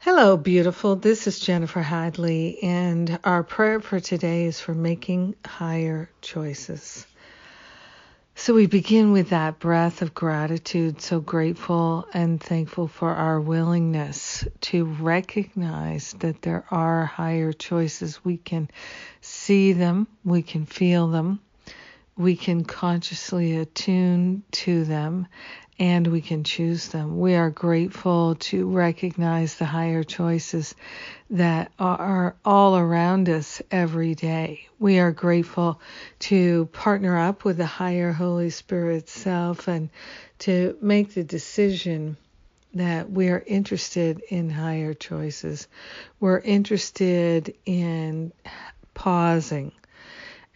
Hello, beautiful. This is Jennifer Hadley, and our prayer for today is for making higher choices. So we begin with that breath of gratitude, so grateful and thankful for our willingness to recognize that there are higher choices. We can see them, we can feel them, we can consciously attune to them, and we can choose them. We are grateful to recognize the higher choices that are all around us every day. We are grateful to partner up with the higher Holy Spirit self and to make the decision that we are interested in higher choices. We're interested in pausing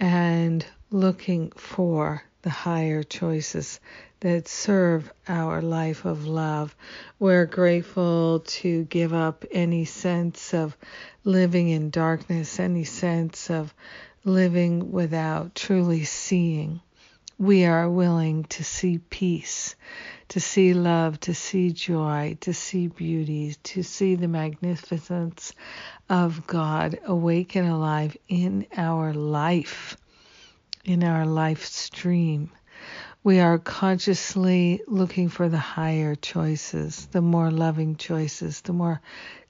and looking for the higher choices that serve our life of love. We're grateful to give up any sense of living in darkness, any sense of living without truly seeing. We are willing to see peace, to see love, to see joy, to see beauty, to see the magnificence of God awake and alive in our life, in our life stream we are consciously looking for the higher choices, the more loving choices, the more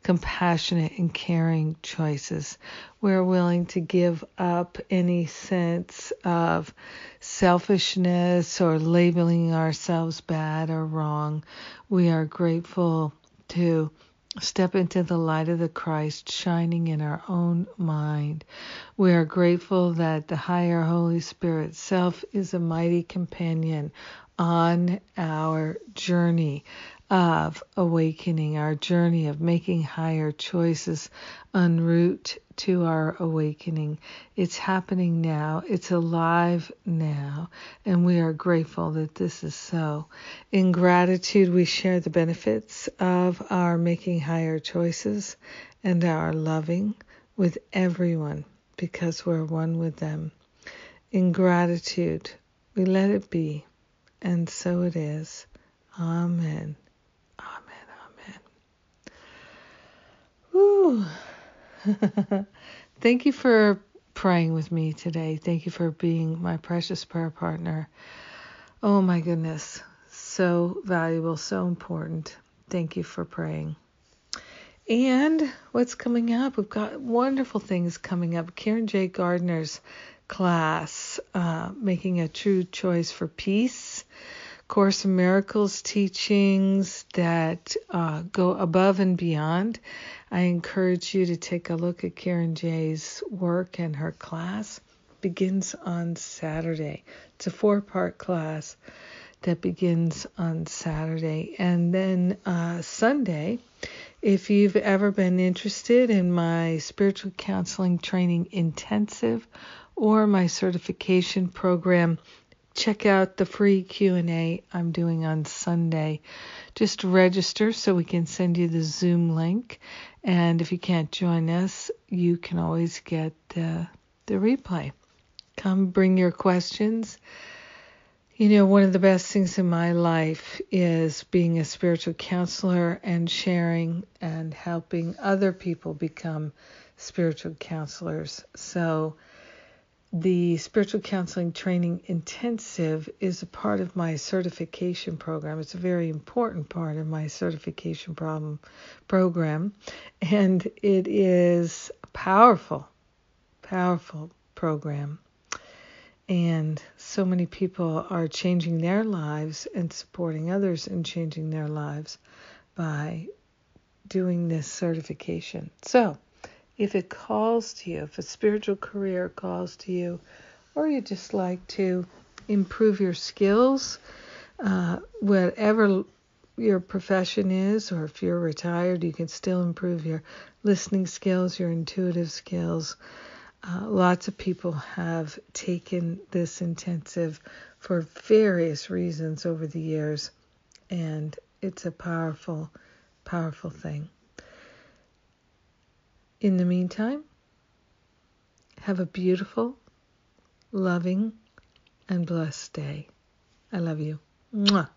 compassionate and caring choices. We're willing to give up any sense of selfishness or labeling ourselves bad or wrong. We are grateful to step into the light of the Christ shining in our own mind. We are grateful that the higher Holy Spirit self is a mighty companion on our journey of awakening, our journey of making higher choices en route to our awakening. It's happening now, it's alive now, and we are grateful that this is so. In gratitude, we share the benefits of our making higher choices and our loving with everyone because we're one with them. In gratitude, we let it be, and so it is. Amen. Thank you for praying with me today. Thank you for being my precious prayer partner. Oh my goodness. So valuable, so important. Thank you for praying. And what's coming up? We've got wonderful things coming up. Karen J. Gardner's class, uh, Making a True Choice for Peace. Course in Miracles teachings that uh, go above and beyond. I encourage you to take a look at Karen Jay's work and her class. Begins on Saturday. It's a four part class that begins on Saturday. And then uh, Sunday, if you've ever been interested in my spiritual counseling training intensive or my certification program, check out the free Q&A I'm doing on Sunday. Just register so we can send you the Zoom link. And if you can't join us, you can always get the, the replay. Come bring your questions. You know, one of the best things in my life is being a spiritual counselor and sharing and helping other people become spiritual counselors. So, the spiritual counseling training intensive is a part of my certification program. It's a very important part of my certification problem, program, and it is a powerful, powerful program. And so many people are changing their lives and supporting others in changing their lives by doing this certification. So, if it calls to you, if a spiritual career calls to you, or you just like to improve your skills, uh, whatever your profession is, or if you're retired, you can still improve your listening skills, your intuitive skills. Uh, lots of people have taken this intensive for various reasons over the years, and it's a powerful, powerful thing. In the meantime, have a beautiful, loving, and blessed day. I love you. Mwah.